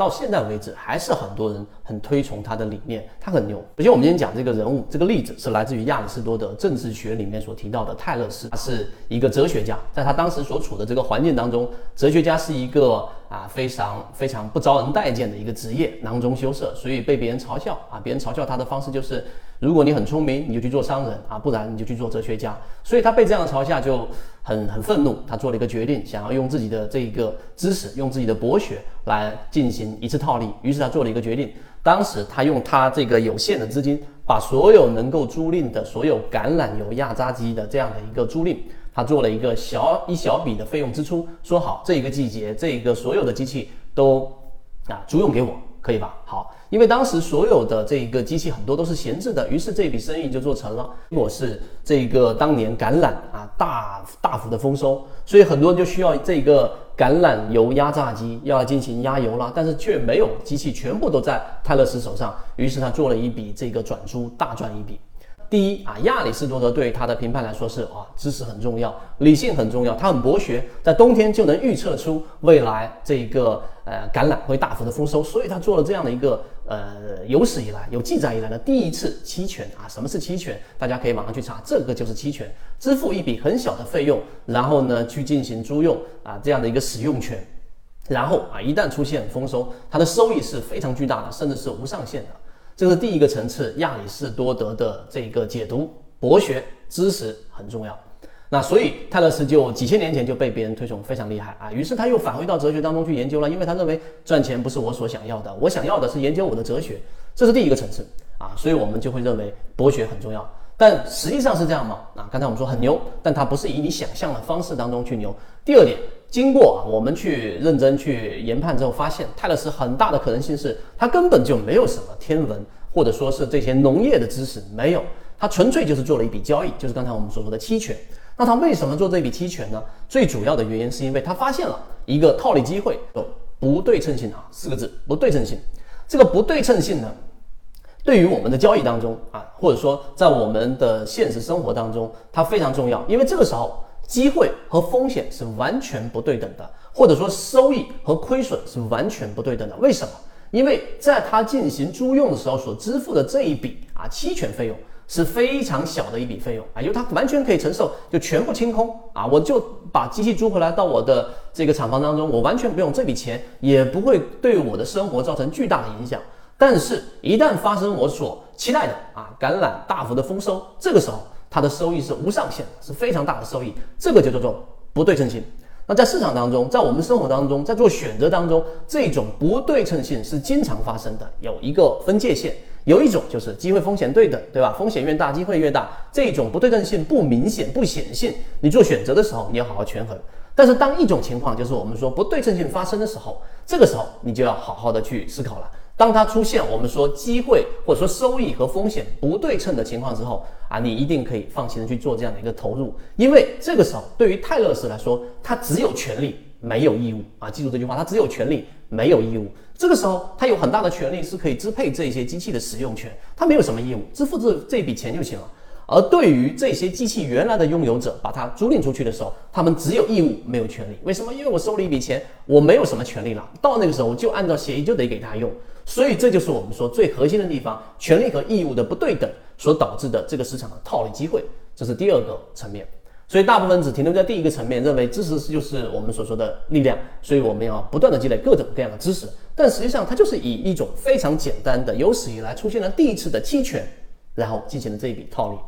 到现在为止，还是很多人很推崇他的理念，他很牛。首先我们今天讲这个人物，这个例子是来自于亚里士多德政治学里面所提到的泰勒斯，他是一个哲学家，在他当时所处的这个环境当中，哲学家是一个啊非常非常不招人待见的一个职业，囊中羞涩，所以被别人嘲笑啊。别人嘲笑他的方式就是，如果你很聪明，你就去做商人啊，不然你就去做哲学家。所以他被这样的嘲笑就。很很愤怒，他做了一个决定，想要用自己的这个知识，用自己的博学来进行一次套利。于是他做了一个决定，当时他用他这个有限的资金，把所有能够租赁的所有橄榄油压榨机的这样的一个租赁，他做了一个小一小笔的费用支出，说好这一个季节，这一个所有的机器都啊租用给我，可以吧？好。因为当时所有的这一个机器很多都是闲置的，于是这笔生意就做成了。结果是这个当年橄榄啊大大幅的丰收，所以很多人就需要这个橄榄油压榨机要进行压油了，但是却没有机器，全部都在泰勒斯手上。于是他做了一笔这个转租，大赚一笔。第一啊，亚里士多德对他的评判来说是啊，知识很重要，理性很重要，他很博学，在冬天就能预测出未来这个呃橄榄会大幅的丰收，所以他做了这样的一个呃有史以来有记载以来的第一次期权啊。什么是期权？大家可以马上去查，这个就是期权，支付一笔很小的费用，然后呢去进行租用啊这样的一个使用权，然后啊一旦出现丰收，它的收益是非常巨大的，甚至是无上限的。这是第一个层次，亚里士多德的这个解读，博学知识很重要。那所以泰勒斯就几千年前就被别人推崇非常厉害啊，于是他又返回到哲学当中去研究了，因为他认为赚钱不是我所想要的，我想要的是研究我的哲学，这是第一个层次啊，所以我们就会认为博学很重要。但实际上是这样吗？啊，刚才我们说很牛，但他不是以你想象的方式当中去牛。第二点。经过啊我们去认真去研判之后，发现泰勒斯很大的可能性是他根本就没有什么天文或者说是这些农业的知识，没有，他纯粹就是做了一笔交易，就是刚才我们所说的期权。那他为什么做这笔期权呢？最主要的原因是因为他发现了一个套利机会，不对称性啊，四个字，不对称性。这个不对称性呢，对于我们的交易当中啊，或者说在我们的现实生活当中，它非常重要，因为这个时候。机会和风险是完全不对等的，或者说收益和亏损是完全不对等的。为什么？因为在他进行租用的时候所支付的这一笔啊期权费用是非常小的一笔费用啊，因为他完全可以承受，就全部清空啊，我就把机器租回来到我的这个厂房当中，我完全不用这笔钱，也不会对我的生活造成巨大的影响。但是，一旦发生我所期待的啊橄榄大幅的丰收，这个时候。它的收益是无上限，是非常大的收益，这个就叫做不对称性。那在市场当中，在我们生活当中，在做选择当中，这种不对称性是经常发生的，有一个分界线。有一种就是机会风险对等，对吧？风险越大，机会越大。这种不对称性不明显、不显性，你做选择的时候，你要好好权衡。但是当一种情况就是我们说不对称性发生的时候，这个时候你就要好好的去思考了。当它出现我们说机会或者说收益和风险不对称的情况之后啊，你一定可以放心的去做这样的一个投入，因为这个时候对于泰勒斯来说，他只有权利没有义务啊，记住这句话，他只有权利没有义务。这个时候他有很大的权利是可以支配这些机器的使用权，他没有什么义务，支付这这笔钱就行了。而对于这些机器原来的拥有者，把它租赁出去的时候，他们只有义务没有权利。为什么？因为我收了一笔钱，我没有什么权利了。到那个时候，就按照协议就得给他用。所以这就是我们说最核心的地方，权利和义务的不对等所导致的这个市场的套利机会，这是第二个层面。所以大部分只停留在第一个层面，认为知识就是我们所说的力量，所以我们要不断的积累各种各样的知识。但实际上，它就是以一种非常简单的有史以来出现了第一次的期权，然后进行了这一笔套利。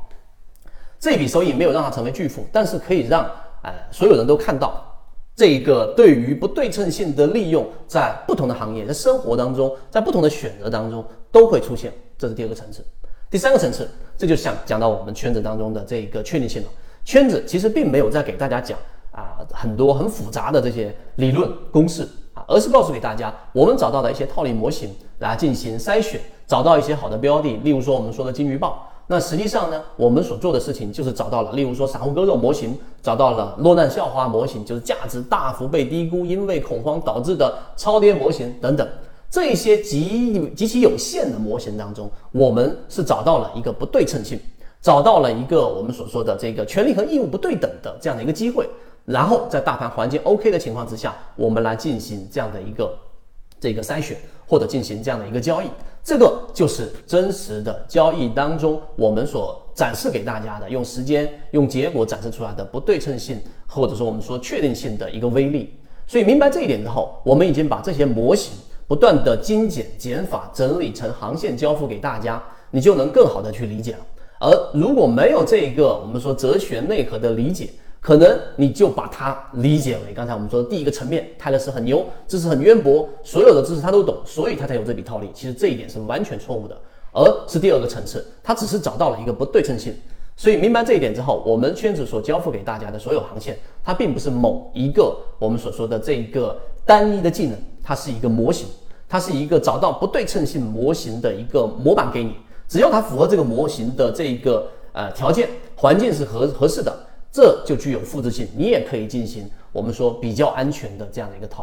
这笔收益没有让它成为巨富，但是可以让呃所有人都看到。这个对于不对称性的利用，在不同的行业、在生活当中、在不同的选择当中都会出现，这是第二个层次。第三个层次，这就像讲到我们圈子当中的这一个确定性了。圈子其实并没有在给大家讲啊很多很复杂的这些理论公式啊，而是告诉给大家我们找到的一些套利模型来进行筛选，找到一些好的标的，例如说我们说的金鱼报。那实际上呢，我们所做的事情就是找到了，例如说散户割肉模型，找到了落难校花模型，就是价值大幅被低估，因为恐慌导致的超跌模型等等，这些极极其有限的模型当中，我们是找到了一个不对称性，找到了一个我们所说的这个权利和义务不对等的这样的一个机会，然后在大盘环境 OK 的情况之下，我们来进行这样的一个这个筛选或者进行这样的一个交易。这个就是真实的交易当中我们所展示给大家的，用时间、用结果展示出来的不对称性，或者说我们说确定性的一个威力。所以明白这一点之后，我们已经把这些模型不断的精简、减法、整理成航线交付给大家，你就能更好的去理解了。而如果没有这一个我们说哲学内核的理解，可能你就把它理解为刚才我们说的第一个层面，泰勒斯很牛，知识很渊博，所有的知识他都懂，所以他才有这笔套利。其实这一点是完全错误的，而是第二个层次，他只是找到了一个不对称性。所以明白这一点之后，我们圈子所交付给大家的所有航线，它并不是某一个我们所说的这一个单一的技能，它是一个模型，它是一个找到不对称性模型的一个模板给你。只要它符合这个模型的这一个呃条件，环境是合合适的。这就具有复制性，你也可以进行我们说比较安全的这样的一个套利。